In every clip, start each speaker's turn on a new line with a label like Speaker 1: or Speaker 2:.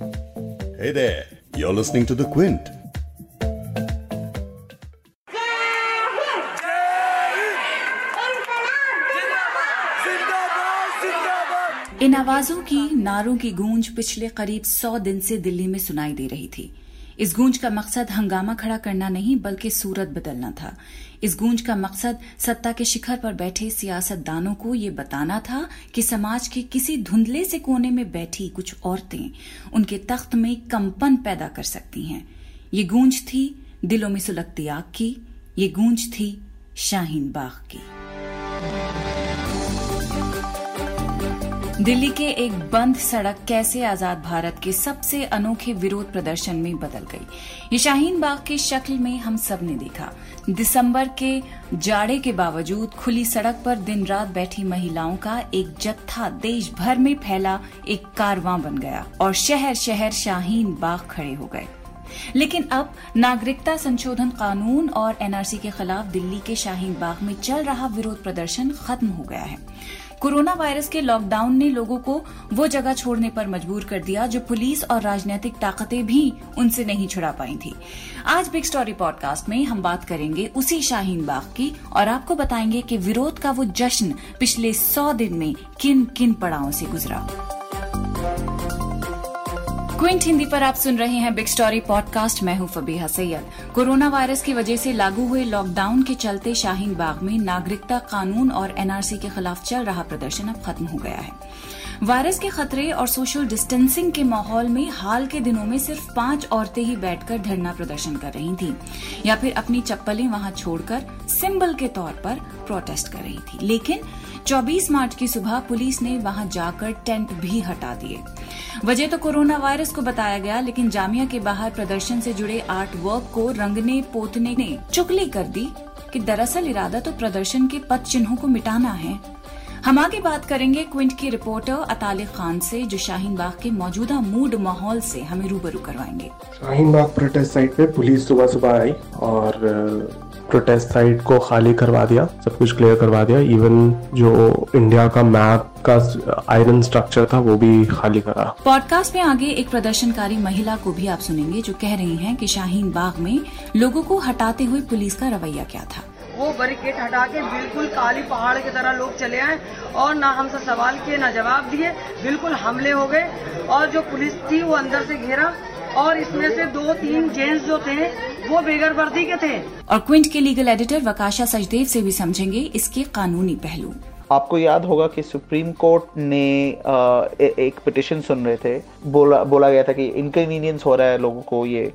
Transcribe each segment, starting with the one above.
Speaker 1: Hey there, you're listening to The Quint.
Speaker 2: इन आवाजों की नारों की गूंज पिछले करीब सौ दिन से दिल्ली में सुनाई दे रही थी इस गूंज का मकसद हंगामा खड़ा करना नहीं, बल्कि सूरत बदलना था। इस गूंज का मकसद सत्ता के शिखर पर बैठे सियासतदानों को ये बताना था कि समाज के किसी धुंधले से कोने में बैठी कुछ औरतें उनके तख्त में कंपन पैदा कर सकती हैं। ये गूंज थी दिलों में सुलगती आग की, ये गूंज थी शाहीन बाग की। दिल्ली के एक बंद सड़क कैसे आज़ाद भारत के सबसे अनोखे विरोध प्रदर्शन में बदल गई। ये शाहीन बाग की शक्ल में हम सबने देखा। दिसंबर के जाड़े के बावजूद खुली सड़क पर दिन रात बैठी महिलाओं का एक जत्था देश भर में फैला एक कारवां बन गया और शहर शहर शाहीन बाग खड़े हो गए। लेकिन अब नागरिकता संशोधन कानून और एनआरसी के खिलाफ दिल्ली के शाहीन बाग में चल रहा विरोध प्रदर्शन खत्म हो गया है। कोरोना वायरस के लॉकडाउन ने लोगों को वो जगह छोड़ने पर मजबूर कर दिया, जो पुलिस और राजनीतिक ताकतें भी उनसे नहीं छुड़ा पाई थी। आज बिग स्टोरी पॉडकास्ट में हम बात करेंगे उसी शाहीन बाग की और आपको बताएँगे कि विरोध का वो जश्न पिछले सौ दिन में किन किन पड़ावों से गुजरा। क्विंट हिंदी पर आप सुन रहे हैं बिग स्टोरी पॉडकास्ट। मैं हूँ फबीहा सैयद। कोरोना वायरस की वजह से लागू हुए लॉकडाउन के चलते शाहीन बाग में नागरिकता कानून और एनआरसी के खिलाफ चल रहा प्रदर्शन अब खत्म हो गया है। वायरस के खतरे और सोशल डिस्टेंसिंग के माहौल में हाल के दिनों में सिर्फ़ पाँच औरतें ही बैठकर धरना प्रदर्शन कर रही थीं, या फिर अपनी चप्पलें वहाँ छोड़कर सिंबल के तौर पर प्रोटेस्ट कर रही थी। लेकिन 24 मार्च की सुबह पुलिस ने वहाँ जाकर टेंट भी हटा दिए। वजह तो कोरोना वायरस को बताया गया, लेकिन जामिया के बाहर प्रदर्शन से जुड़े आर्ट वर्क को रंगने, पोतने ने चुगली कर दी कि दरअसल इरादा तो प्रदर्शन के पद चिन्हों को मिटाना है। हम आगे बात करेंगे क्विंट की रिपोर्टर अताले खान से, जो शाहीन बाग के मौजूदा मूड माहौल से हमें रूबरू करवाएँगे।
Speaker 3: शाहीन बाग प्रोटेस्ट साइट पे पुलिस सुबह सुबह आई और प्रोटेस्ट साइट को खाली करवा दिया, सब कुछ क्लियर करवा दिया। इवन जो इंडिया का मैप का आयरन स्ट्रक्चर था वो भी खाली करा।
Speaker 2: पॉडकास्ट में आगे एक प्रदर्शनकारी महिला को भी आप सुनेंगे जो कह रही हैं कि शाहीन बाग में लोगों को हटाते हुए पुलिस का रवैया क्या था।
Speaker 4: वो बैरिकेड हटा के बिल्कुल काली पहाड़ की तरह लोग चले आए और ना हमसे सवाल किए ना जवाब दिए बिल्कुल हमले हो गए और जो पुलिस थी वो अंदर से घेरा और इसमें से दो तीन जेंट्स जो थे वो बेगर वर्दी के थे।
Speaker 2: और क्विंट के लीगल एडिटर वकाशा सचदेव से भी समझेंगे इसके कानूनी पहलू।
Speaker 5: आपको याद होगा कि सुप्रीम कोर्ट ने एक पिटिशन सुन रहे थे। बोला बोला गया था कि इनकन्वीनियंस हो रहा है लोगों को ये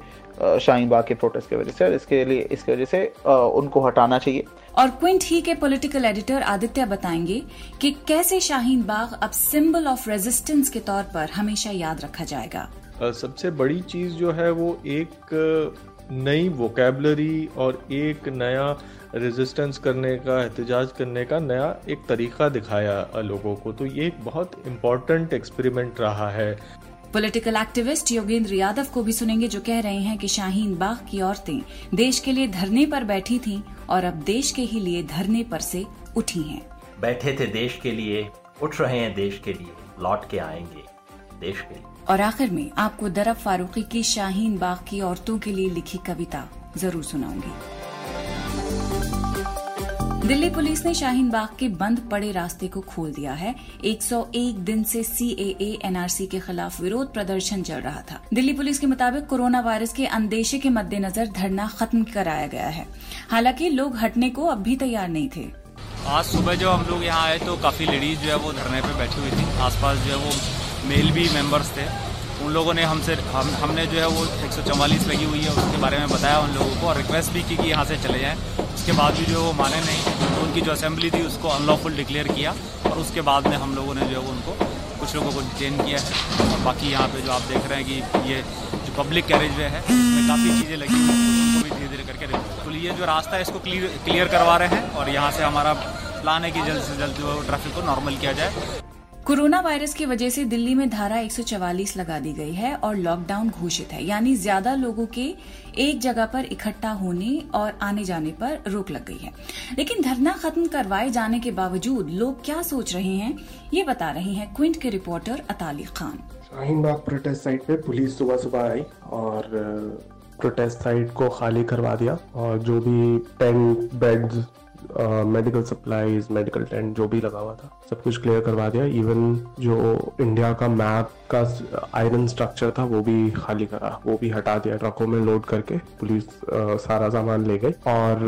Speaker 5: शाहीन बाग के प्रोटेस्ट की वजह से और इसके लिए इसकी वजह से उनको हटाना चाहिए।
Speaker 2: और क्विंट ही के पॉलिटिकल एडिटर आदित्य बताएँगे कि कैसे शाहीन बाग अब सिंबल ऑफ़ रेजिस्टेंस के तौर पर हमेशा याद रखा जाएगा।
Speaker 6: सबसे बड़ी चीज़ जो है वो एक नई वोकेबलरी और एक नया रेजिस्टेंस करने का एहतजाज करने का नया एक तरीका दिखाया लोगों को। तो ये एक बहुत इम्पोर्टेंट एक्सपेरिमेंट रहा है।
Speaker 2: पॉलिटिकल एक्टिविस्ट योगेंद्र यादव को भी सुनेंगे जो कह रहे हैं कि शाहीन बाग की औरतें देश के लिए धरने पर बैठी थीं और अब देश के ही लिए धरने पर से उठी हैं।
Speaker 7: बैठे थे देश के लिए उठ रहे हैं देश के लिए लौट के आएँगे देश के लिए।
Speaker 2: और आखिर में आपको दरब फारूकी की शाहीन बाग की औरतों के लिए लिखी कविता ज़रूर सुनाऊँगी। दिल्ली पुलिस ने शाहीन बाग के बंद पड़े रास्ते को खोल दिया है। 101 दिन से सीएए एनआरसी के खिलाफ विरोध प्रदर्शन चल रहा था। दिल्ली पुलिस के मुताबिक कोरोना वायरस के अंदेशे के मद्देनजर धरना खत्म कराया गया है। हालाँकि लोग हटने को अब भी तैयार नहीं थे।
Speaker 8: आज सुबह जो हम लोग यहाँ आए तो काफ़ी लेडीज़ जो है वो धरने पे बैठी हुई थी। आसपास जो है वो मेल भी मेंबर्स थे। उन लोगों ने हमसे, हम, हमने जो है वो एक लगी हुई है, उसके बारे में बताया उन लोगों को और रिक्वेस्ट भी की कि यहाँ से चले जाएँ। उसके बाद भी जो वो माने नहीं। तो उनकी जो असेंबली थी, उसको अनलॉफुल डिक्लेयर किया और उसके बाद में हम लोगों ने जो है उनको, कुछ लोगों को डिटेन किया है। और बाकी यहाँ पे जो आप देख रहे हैं कि ये जो पब्लिक कैरेज वे है काफ़ी चीज़ें लगी हुई हैं, उनको भी धीरे धीरे करके तो ये जो रास्ता है, इसको क्लियर क्लियर करवा रहे हैं और यहाँ से हमारा प्लान है कि जल्द से जल्द जो ट्रैफ़िक को नॉर्मल किया जाए।
Speaker 2: कोरोना वायरस की वजह से दिल्ली में धारा 144 लगा दी गई है और लॉकडाउन घोषित है। यानी ज़्यादा लोगों के एक जगह पर इकट्ठा होने और आने जाने पर रोक लग गई है। लेकिन धरना खत्म करवाए जाने के बावजूद लोग क्या सोच रहे हैं, ये बता रहे हैं क्विंट के reporter Atali Khan.
Speaker 3: Shaheen Bagh protest site पे पुलिस सुबह सुबह आई और प्रोटेस्ट साइट को खाली करवा दिया और जो भी tent beds medical supplies medical tent जो भी लगा हुआ था सब कुछ क्लियर करवा दिया। इवन जो इंडिया का मैप का आयरन स्ट्रक्चर था वो भी खाली करा वो भी हटा दिया ट्रकों में लोड करके पुलिस आ, सारा सामान ले गई और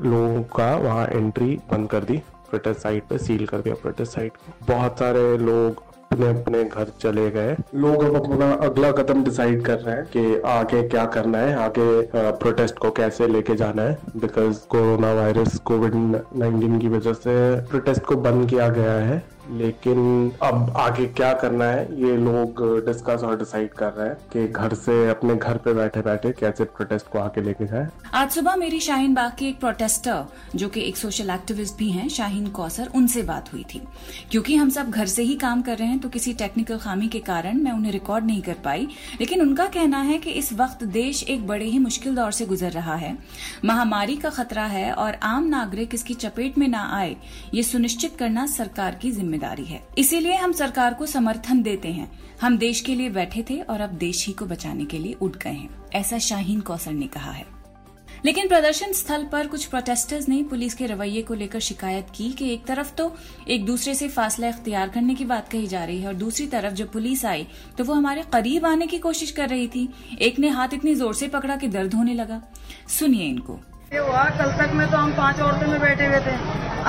Speaker 3: लोगों का वहाँ एंट्री बंद कर दी प्रोटेस्ट साइट पे सील कर दिया प्रोटेस्ट साइट को बहुत सारे लोग अपने अपने घर चले गए। लोग अब अपना अगला कदम डिसाइड कर रहे हैं कि आगे क्या करना है, आगे प्रोटेस्ट को कैसे लेके जाना है because corona virus covid nineteen की वजह से प्रोटेस्ट को बंद किया गया है। लेकिन अब आगे क्या करना है, ये लोग डिस्कस और डिसाइड कर रहे हैं कि घर से अपने घर पे बैठे बैठे कैसे प्रोटेस्ट को आगे लेके जाए।
Speaker 2: आज सुबह मेरी शाहीन बाग के एक प्रोटेस्टर जो कि एक सोशल एक्टिविस्ट भी हैं, शाहीन कौसर, उनसे बात हुई थी। क्योंकि हम सब घर से ही काम कर रहे हैं तो किसी टेक्निकल खामी के कारण मैं उन्हें रिकॉर्ड नहीं कर पाई। लेकिन उनका कहना है कि इस वक्त देश एक बड़े ही मुश्किल दौर से गुजर रहा है। महामारी का खतरा है और आम नागरिक इसकी चपेट में न आए, ये सुनिश्चित करना सरकार की ज़िम्मेदारी है। इसीलिए हम सरकार को समर्थन देते हैं। हम देश के लिए बैठे थे और अब देश ही को बचाने के लिए उठ गए हैं, ऐसा शाहीन कौसर ने कहा है। लेकिन प्रदर्शन स्थल पर कुछ प्रोटेस्टर्स ने पुलिस के रवैये को लेकर शिकायत की कि एक तरफ़ तो एक दूसरे से फासला इख्तियार करने की बात कही जा रही है और दूसरी तरफ़ जब पुलिस आई तो वो हमारे करीब आने की कोशिश कर रही थी। एक ने हाथ इतनी ज़ोर से पकड़ा कि दर्द होने लगा। सुनिए इनको।
Speaker 4: ये हुआ, कल तक में तो हम पाँच औरतों में बैठे हुए थे।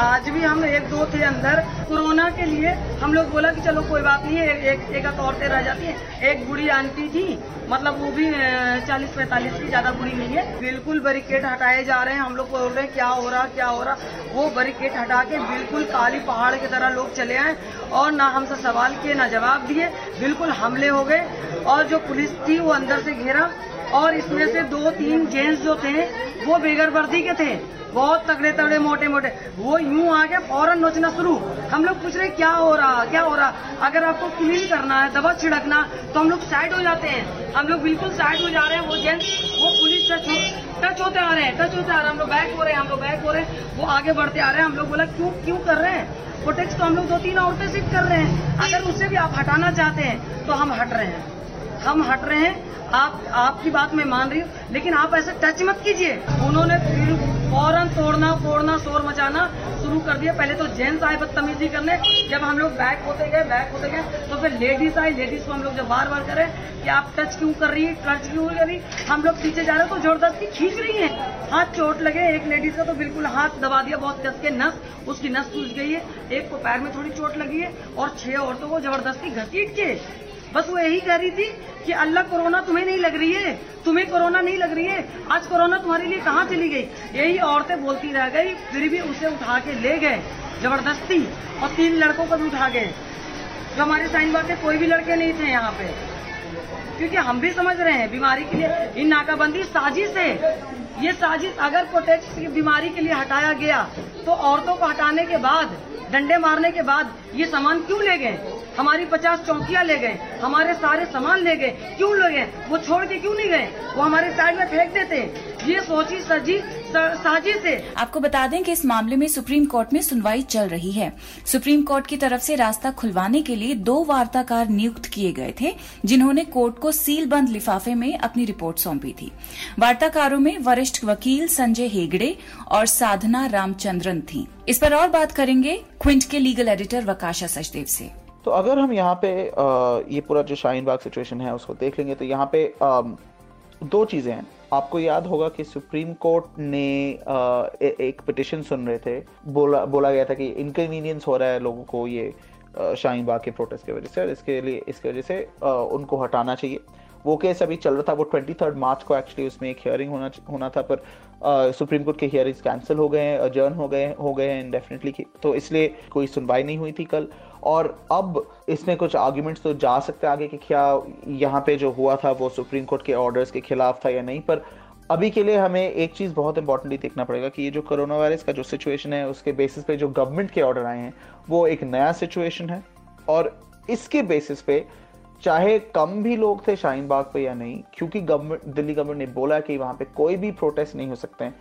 Speaker 4: आज भी हम एक दो थे अंदर। कोरोना के लिए हम लोग बोला कि चलो कोई बात नहीं है एक एक औरतें रह जाती हैं। एक बूढ़ी आंटी थी मतलब वो भी चालीस पैंतालीस की ज़्यादा बुरी नहीं है। बिल्कुल बैरिकेड हटाए जा रहे हैं। हम लोग बोल रहे हैं, क्या हो रहा, क्या हो रहा? वो बैरिकेड हटा के बिल्कुल काली पहाड़ की तरह लोग चले आए और ना हमसे सवाल किए, ना जवाब दिए। बिल्कुल हमले हो गए। और जो पुलिस थी वो अंदर से घेरा और इसमें से दो तीन जेंट्स जो थे, वो बेगर वर्दी के थे। बहुत तगड़े तगड़े, मोटे मोटे। वो यूँ आके फ़ौरन नोचना शुरू। हम लोग पूछ रहे, क्या हो रहा, क्या हो रहा? अगर आपको क्लीन करना है दवा छिड़कना तो हम लोग साइड हो जाते हैं। हम लोग बिल्कुल साइड हो जा रहे हैं, वो जेंट्स, वो पुलिस से टच होते आ रहे हैं टच होते आ रहे हैं। हम लोग बैक हो रहे हैं, हम लोग बैक हो रहे हैं। वो आगे बढ़ते आ रहे हैं। हम लोग बोला, क्यों क्यों कर रहे हैं? प्रोटेक्ट तो हम लोग दो तीन औरतें सिर्फ़ कर रहे हैं। अगर उससे भी आप हटाना चाहते हैं तो हम हट रहे हैं। हम हट रहे हैं आप, आपकी बात मैं मान रही हूँ, लेकिन आप ऐसे टच मत कीजिए। उन्होंने फिर फ़ौरन तोड़ना, फोड़ना, शोर मचाना शुरू कर दिया। पहले तो जेंट्स आए बदतमीजी करने। जब हम लोग बैक होते गए बैक होते गए तो फिर लेडीज़ आई लेडीज़ को हम लोग जब बार बार करें कि आप टच क्यों कर रही है? टच क्यों कर रही हम लोग पीछे जा रहे हैं तो ज़बरदस्ती खींच रही है। हाथ चोट लगे, एक लेडीज़ का तो बिल्कुल हाथ दबा दिया, बहुत कस के नस, उसकी नस सूझ गई है। एक को पैर में थोड़ी चोट लगी है और छह औरतों को ज़बरदस्ती घसीट के बस वो यही कह रही थी कि अल्लाह कोरोना तुम्हें नहीं लग रही है, तुम्हें कोरोना नहीं लग रही है। आज कोरोना तुम्हारे लिए कहाँ चली गई? यही औरतें बोलती रह गई, फिर भी उसे उठा के ले गए, ज़बरदस्ती, और तीन लड़कों को भी उठा गए। जो हमारे साइन बाग के कोई भी लड़के नहीं थे यहाँ पे। क्योंकि हम भी समझ रहे हैं, बीमारी के लिए इन नाकाबंदी साजिश है। ये साजिश अगर प्रोटेक्ट की बीमारी के लिए हटाया गया तो औरतों को हटाने के बाद, डंडे मारने के बाद ये सामान क्यों ले गए? हमारी पचास चौकियाँ ले गए, हमारे सारे सामान ले गए, क्यों ले गए? वो छोड़ के क्यों नहीं गए? वो हमारे साइड में फेंक देते। ये सोची सजी साजिश है।
Speaker 2: आपको बता दें कि इस मामले में सुप्रीम कोर्ट में सुनवाई चल रही है। सुप्रीम कोर्ट की तरफ़ से रास्ता खुलवाने के लिए दो वार्ताकार नियुक्त किए गए थे जिन्होंने कोर्ट को सील बंद लिफाफे में अपनी रिपोर्ट सौंपी थी। वार्ताकारों में वरिष्ठ वकील संजय हेगड़े और साधना रामचंद्रन थी। इस पर और बात करेंगे क्विंट के लीगल एडिटर वकाशा सचदेव से।
Speaker 5: तो अगर हम यहाँ पे ये पूरा जो शाहीन बाग सिचुएशन है उसको देख लेंगे तो यहाँ पे दो चीज़ें हैं। आपको याद होगा कि सुप्रीम कोर्ट ने एक पिटिशन सुन रहे थे। बोला बोला गया था कि इनकन्वीनियंस हो रहा है लोगों को ये शाहीन बाग के प्रोटेस्ट की वजह से और इसके लिए, इसके वजह से उनको हटाना चाहिए। वो केस अभी चल रहा था, वो ट्वेंटी थर्ड मार्च को एक्चुअली उसमें एक हियरिंग होना होना था, पर सुप्रीम कोर्ट के हियरिंग्स कैंसिल हो गए हैं अजर्न हो गए हो गए हैं इंडेफिनेटली तो इसलिए कोई सुनवाई नहीं हुई थी कल। और अब इसमें कुछ आर्ग्यूमेंट्स तो जा सकते हैं आगे कि क्या यहाँ पे जो हुआ था, वो सुप्रीम कोर्ट के ऑर्डर्स के खिलाफ था या नहीं, पर अभी के लिए हमें एक चीज़ बहुत इंपॉर्टेंटली देखना पड़ेगा कि ये जो कोरोना वायरस का जो सिचुएशन है, उसके बेसिस पे जो गवर्नमेंट के ऑर्डर आए हैं, वो एक नया सिचुएशन है। और इसके बेसिस पे, चाहे कम भी लोग थे शाहीन बाग पे या नहीं, क्योंकि गवर्नमेंट दिल्ली गवर्नमेंट ने बोला कि वहाँ पे कोई भी प्रोटेस्ट नहीं हो सकते हैं।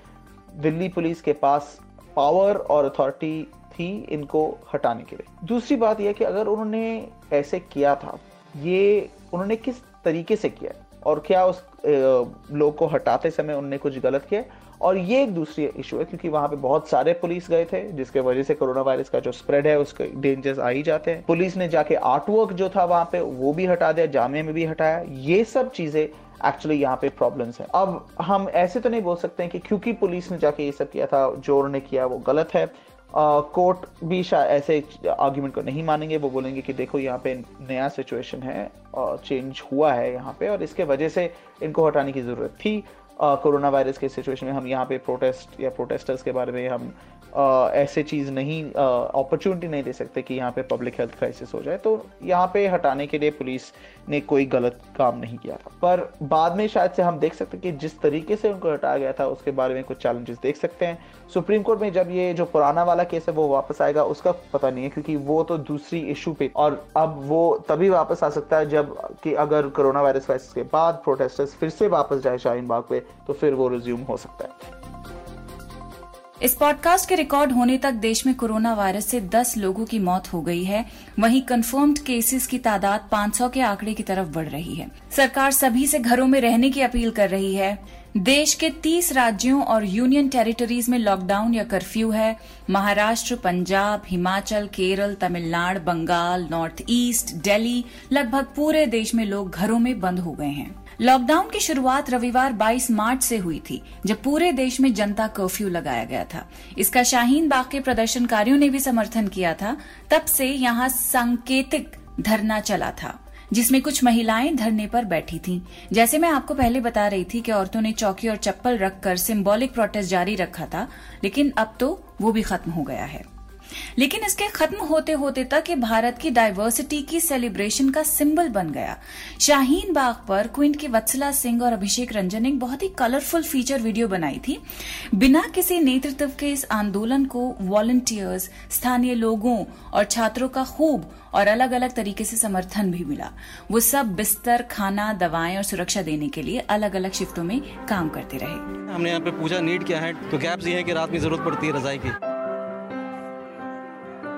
Speaker 5: दिल्ली पुलिस के पास पावर और अथॉरिटी थी इनको हटाने के लिए। दूसरी बात यह कि अगर उन्होंने ऐसे किया था, ये उन्होंने किस तरीके से किया और क्या उस लोग को हटाते समय उन्होंने कुछ गलत किया और ये एक दूसरी इशू है, क्योंकि वहाँ पे बहुत सारे पुलिस गए थे, जिसके वजह से कोरोना वायरस का जो स्प्रेड है, उसके डेंजर्स आ ही जाते हैं। पुलिस ने जाके आर्ट वर्क जो था वहाँ पे, वो भी हटा दिया जामिया में भी हटाया। ये सब चीज़ें एक्चुअली यहाँ पे प्रॉब्लम्स है। अब हम ऐसे तो नहीं बोल सकते हैं कि क्योंकि पुलिस ने जाके ये सब किया था ज़ोर ने किया, वो गलत है। कोर्ट भी ऐसे आर्ग्यूमेंट को नहीं मानेंगे। वो बोलेंगे कि देखो, यहाँ पे नया सिचुएशन है और चेंज हुआ है यहाँ पे और इसके वजह से इनको हटाने की ज़रूरत थी। कोरोना वायरस के सिचुएशन में हम यहाँ पे प्रोटेस्ट या प्रोटेस्टर्स के बारे में हम ऐसे चीज़ नहीं अपॉर्चुनिटी नहीं दे सकते कि यहाँ पे पब्लिक हेल्थ क्राइसिस हो जाए। तो यहाँ पे हटाने के लिए पुलिस ने कोई गलत काम नहीं किया था। पर बाद में शायद से हम देख सकते कि जिस तरीके से उनको हटाया गया था, उसके बारे में कुछ चैलेंजेस देख सकते हैं। सुप्रीम कोर्ट में जब ये जो पुराना वाला केस है, वो वापस आएगा, उसका पता नहीं है, क्योंकि वो तो दूसरी इशू पे। और अब वो तभी वापस आ सकता है जब कि अगर कोरोना वायरस क्राइसिस के बाद प्रोटेस्टर्स फिर से वापस जाए शाहीन बाग पे तो फिर वो रिज्यूम हो सकता है।
Speaker 2: इस पॉडकास्ट के रिकॉर्ड होने तक देश में कोरोना वायरस से 10 लोगों की मौत हो गई है। वहीं कंफर्म्ड केसेस की तादाद 500 के आंकड़े की तरफ़ बढ़ रही है। सरकार सभी से घरों में रहने की अपील कर रही है। देश के 30 राज्यों और यूनियन टेरिटरीज में लॉकडाउन या कर्फ्यू है। महाराष्ट्र, पंजाब, हिमाचल, केरल, तमिलनाडु, बंगाल नॉर्थ ईस्ट दिल्ली लगभग पूरे देश में लोग घरों में बंद हो गए हैं। लॉकडाउन की शुरुआत रविवार 22 मार्च से हुई थी, जब पूरे देश में जनता कर्फ्यू लगाया गया था। इसका शाहीन बाग के प्रदर्शनकारियों ने भी समर्थन किया था। तब से यहाँ सांकेतिक धरना चला था, जिसमें कुछ महिलाएँ धरने पर बैठी थीं। जैसे मैं आपको पहले बता रही थी कि औरतों ने चौकी और चप्पल रखकर सिंबॉलिक प्रोटेस्ट जारी रखा था, लेकिन अब तो वो भी खत्म हो गया है। लेकिन इसके खत्म होते होते तक ये भारत की डाइवर्सिटी की सेलिब्रेशन का सिंबल बन गया। शाहीन बाग पर क्विंट की वत्सला सिंह और अभिषेक रंजन ने एक बहुत ही कलरफुल फीचर वीडियो बनाई थी। बिना किसी नेतृत्व के इस आंदोलन को वॉलंटियर्स स्थानीय लोगों और छात्रों का खूब और अलग अलग तरीके से समर्थन भी मिला। वो सब बिस्तर, खाना, दवाएँ और सुरक्षा देने के लिए अलग अलग शिफ्टों में काम करते रहे।
Speaker 9: हमने यहाँ पे पूजा नीट किया है तो गैप्स ये है कि रात में ज़रूरत पड़ती है रजाई की।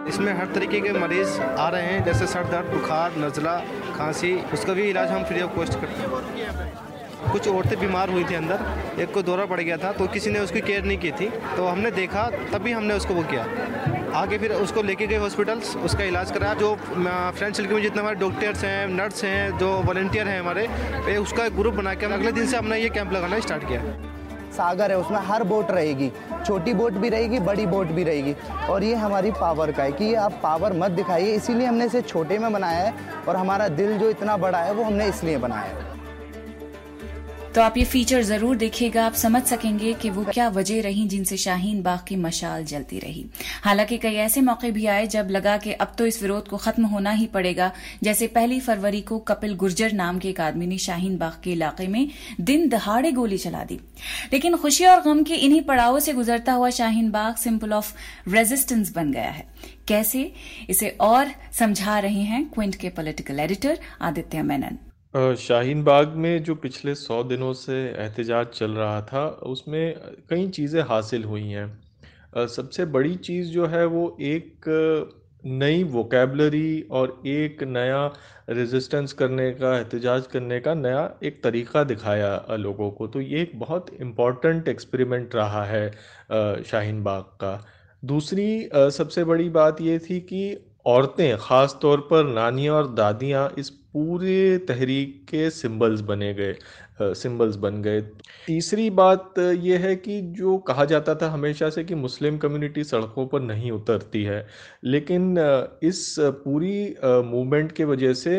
Speaker 10: इसमें हर तरीके के मरीज़ आ रहे हैं, जैसे सर दर्द, बुखार, नज़ला, खांसी, उसका भी इलाज हम फ्री ऑफ़ कॉस्ट करते हैं। कुछ औरतें बीमार हुई थी अंदर, एक को दौरा पड़ गया था तो किसी ने उसकी केयर नहीं की थी तो हमने देखा, तभी हमने उसको वो किया। आगे फिर उसको लेके गए हॉस्पिटल्स, उसका इलाज कराया, जो फ्रेंड सर्कल में जितने हमारे डॉक्टर्स हैं, नर्स हैं, जो वॉल्टियर हैं हमारे उसका एक ग्रुप बना के अगले दिन से हमने ये कैंप लगाना स्टार्ट किया।
Speaker 11: सागर है, उसमें हर बोट रहेगी। छोटी बोट भी रहेगी, बड़ी बोट भी रहेगी। और ये हमारी पावर का है कि ये आप पावर मत दिखाइए, इसीलिए हमने इसे छोटे में बनाया है और हमारा दिल जो इतना बड़ा है, वो हमने इसलिए बनाया है।
Speaker 2: तो आप ये फीचर ज़रूर देखिएगा, आप समझ सकेंगे कि वो क्या वजह रही जिनसे शाहीन बाग की मशाल जलती रही। हालाँकि कई ऐसे मौके भी आए जब लगा कि अब तो इस विरोध को खत्म होना ही पड़ेगा, जैसे पहली फरवरी को कपिल गुर्जर नाम के एक आदमी ने शाहीन बाग के इलाके में दिन दहाड़े गोली चला दी। लेकिन खुशी और गम के इन्हीं पड़ावों से गुजरता हुआ Shaheen Bagh symbol of resistance बन गया है। कैसे? इसे और समझा रहे हैं क्विंट के पॉलिटिकल एडिटर आदित्य मेनन।
Speaker 6: शाहीन बाग में जो पिछले सौ दिनों से एहतजाज चल रहा था, उसमें कई चीज़ें हासिल हुई हैं। सबसे बड़ी चीज़ जो है, वो एक नई वोकेबलरी और एक नया रेजिस्टेंस करने का एहतजाज करने का नया एक तरीक़ा दिखाया लोगों को। तो ये एक बहुत इंपॉर्टेंट एक्सपेरिमेंट रहा है शाहीन बाग का। दूसरी सबसे बड़ी बात ये थी कि औरतें ख़ास तौर पर नानियाँ और दादियाँ, इस पूरे तहरीक के सिंबल्स बने गए सिंबल्स बन गए। तीसरी बात यह है कि जो कहा जाता था हमेशा से कि मुस्लिम कम्युनिटी सड़कों पर नहीं उतरती है, लेकिन इस पूरी मूवमेंट के वजह से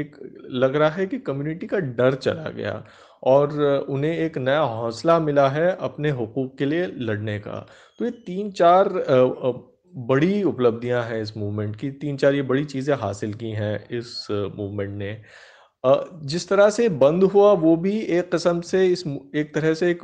Speaker 6: एक लग रहा है कि कम्युनिटी का डर चला गया और उन्हें एक नया हौसला मिला है अपने हकूक़ के लिए लड़ने का। तो ये तीन चार बड़ी उपलब्धियाँ हैं इस मूवमेंट की। तीन चार ये बड़ी चीज़ें हासिल की हैं इस मूवमेंट ने। जिस तरह से बंद हुआ, वो भी एक कस्म से इस एक तरह से एक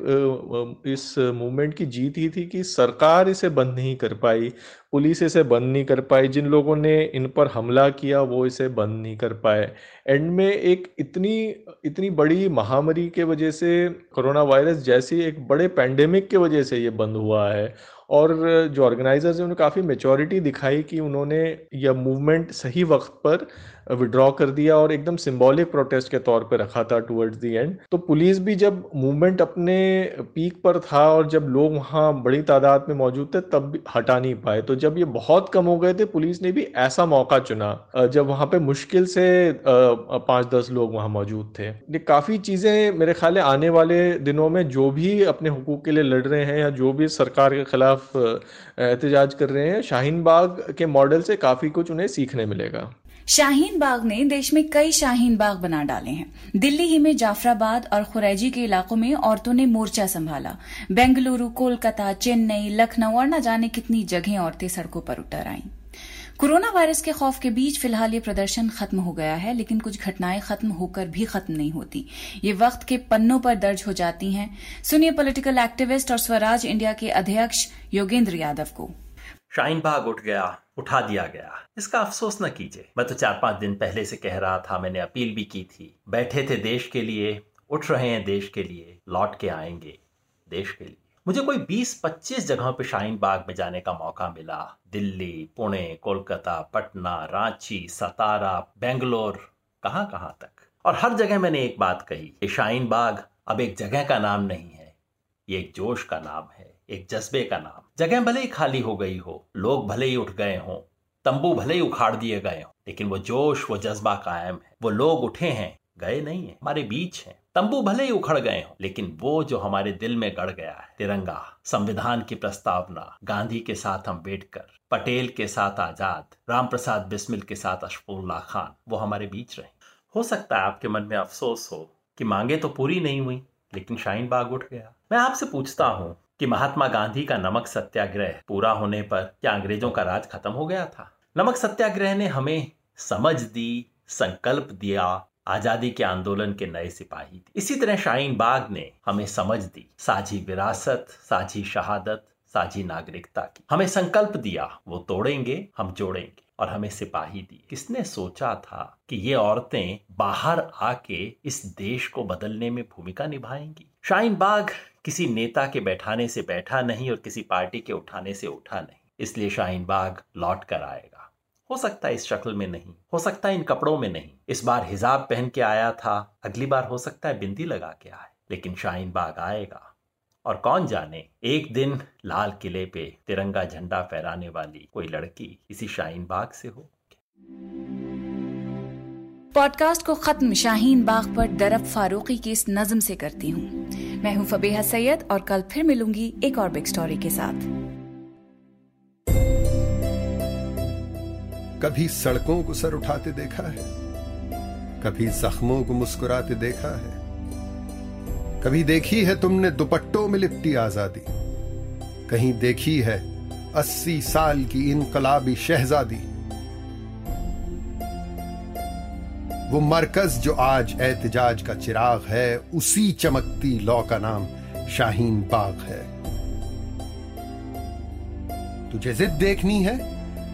Speaker 6: इस मूवमेंट की जीत ही थी कि सरकार इसे बंद नहीं कर पाई, पुलिस इसे बंद नहीं कर पाई, जिन लोगों ने इन पर हमला किया, वो इसे बंद नहीं कर पाए। एंड में एक इतनी इतनी बड़ी महामारी के वजह से, कोरोना वायरस जैसी एक बड़े पैंडेमिक के वजह से ये बंद हुआ है। और जो ऑर्गेनाइजर्स हैं उन्होंने काफ़ी मेचोरिटी दिखाई कि उन्होंने यह मूवमेंट सही वक्त पर विड्रॉ कर दिया और एकदम सिंबॉलिक प्रोटेस्ट के तौर पर रखा था टुवर्ड्स दी एंड तो पुलिस भी जब मूवमेंट अपने पीक पर था और जब लोग वहाँ बड़ी तादाद में मौजूद थे, तब हटा नहीं पाए। तो जब ये बहुत कम हो गए थे पुलिस ने भी ऐसा मौका चुना जब वहाँ पे मुश्किल से पाँच दस लोग वहाँ मौजूद थे। ये काफ़ी चीज़ें मेरे ख्याल आने वाले दिनों में जो भी अपने हकूक़ के लिए लड़ रहे हैं या जो भी सरकार के खिलाफ एहतजाज कर रहे हैं, शाहीन बाग के मॉडल से काफ़ी कुछ उन्हें सीखने मिलेगा।
Speaker 2: शाहीन बाग ने देश में कई शाहीन बाग बना डाले हैं। दिल्ली ही में जाफराबाद और खुरैजी के इलाकों में औरतों ने मोर्चा संभाला। बेंगलुरु, कोलकाता, चेन्नई, लखनऊ और न जाने कितनी जगह औरतें सड़कों पर उतर आईं। कोरोना वायरस के खौफ के बीच फ़िलहाल ये प्रदर्शन खत्म हो गया है, लेकिन कुछ घटनाएँ खत्म होकर भी खत्म नहीं होती। ये वक्त के पन्नों पर दर्ज हो जाती हैं। सुनिए पॉलिटिकल एक्टिविस्ट और स्वराज इंडिया के अध्यक्ष योगेंद्र यादव को।
Speaker 7: शाहीन बाग उठ गया। उठा दिया गया। इसका अफसोस न कीजिए। मैं तो चार पाँच दिन पहले से कह रहा था, मैंने अपील भी की थी। बैठे थे देश के लिए, उठ रहे हैं देश के लिए, लौट के आएँगे देश के लिए। मुझे कोई 20-25 जगहों पे शाहीन बाग में जाने का मौका मिला। दिल्ली, पुणे, कोलकाता, पटना, रांची, सतारा, बेंगलोर कहाँ कहाँ तक। और हर जगह मैंने एक बात कही कि शाहीन बाग अब एक जगह का नाम नहीं है, ये एक जोश का नाम है, एक जज्बे का नाम जगह भले ही खाली हो गई हो, लोग भले ही उठ गए हों, तंबू भले ही उखाड़ दिए गए हों, लेकिन वो जोश, वो जज्बा कायम है। वो लोग उठे हैं, गए नहीं है, हमारे बीच हैं। तंबू भले ही उखड़ गए हों, लेकिन वो जो हमारे दिल में गड़ गया है, तिरंगा, संविधान की प्रस्तावना, गांधी के साथ हम बैठकर पटेल के साथ आज़ाद राम प्रसाद बिस्मिल के साथ अशफुल्ला खान, वो हमारे बीच रहे। हो सकता है आपके मन में अफसोस हो कि मांगे तो पूरी नहीं हुई, लेकिन शाहीन बाग उठ गया। मैं आपसे पूछता हूँ कि महात्मा गांधी का नमक सत्याग्रह पूरा होने पर क्या अंग्रेज़ों का राज खत्म हो गया था? नमक सत्याग्रह ने हमें समझ दी, संकल्प दिया, आज़ादी के आंदोलन के नए सिपाही इसी तरह शाहीन बाग ने हमें समझ दी, साझी विरासत, साझी शहादत, साझी नागरिकता की। हमें संकल्प दिया, वो तोड़ेंगे, हम जोड़ेंगे। और हमें सिपाही दी। किसने सोचा था कि ये औरतें बाहर आके इस देश को बदलने में भूमिका निभाएँगी? शाहीन बाग किसी नेता के बैठाने से बैठा नहीं और किसी पार्टी के उठाने से उठा नहीं। इसलिए शाहीन बाग लौट कर आएगा। हो सकता है इस शक्ल में नहीं, हो सकता है इन कपड़ों में नहीं। इस बार हिजाब पहन के आया था, अगली बार हो सकता है बिंदी लगा के आए। लेकिन शाहीन बाग आएगा। और कौन जाने? एक दिन लाल किले पे तिरंगा झंडा फहराने वाली कोई लड़की इसी शाहीन बाग से हो।
Speaker 2: पॉडकास्ट को खत्म शाहीन बाग पर दरब फारूकी की इस नज्म से करती हूँ। मैं हूँ फबीहा सैयद और कल फिर मिलूँगी एक और बिग स्टोरी के साथ।
Speaker 1: कभी सड़कों को सर उठाते देखा है कभी जख्मों को मुस्कुराते देखा है कभी देखी है तुमने दुपट्टों में लिपटी आज़ादी? कहीं देखी है अस्सी साल की इनकलाबी शहजादी? वो मरकज जो आज एहतजाज का चिराग है, उसी चमकती लौ का नाम शाहीन बाग है। तुझे जिद देखनी है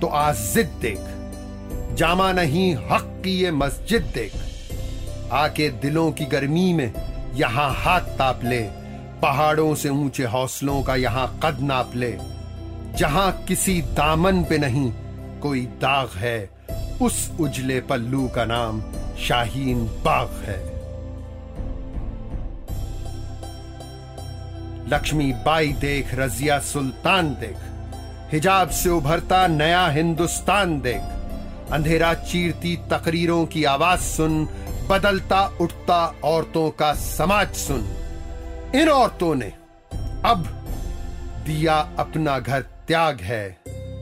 Speaker 1: तो आज जिद देख। जामा नहीं हक की ये मस्जिद देख। आके दिलों की गर्मी में यहाँ हाथ ताप ले, पहाड़ों से ऊँचे हौसलों का यहाँ कद नाप ले। जहाँ किसी दामन पे नहीं, कोई दाग है, उस उजले पल्लू का नाम शाहीन बाग है। लक्ष्मी बाई देख, रजिया सुल्तान देख। हिजाब से उभरता नया हिंदुस्तान देख। अंधेरा चीरती तकरीरों की आवाज़ सुन बदलता उठता औरतों का समाज सुन। इन औरतों ने अब दिया अपना घर त्याग है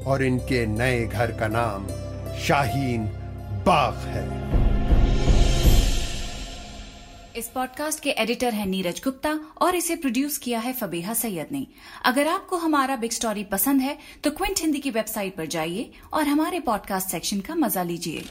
Speaker 1: और इनके नए घर का नाम शाहीन बाग है।
Speaker 2: इस पॉडकास्ट के एडिटर हैं नीरज गुप्ता और इसे प्रोड्यूस किया है फबीहा सैयद ने। अगर आपको हमारा बिग स्टोरी पसंद है तो क्विंट हिंदी की वेबसाइट पर जाइए और हमारे पॉडकास्ट सेक्शन का मज़ा लीजिए।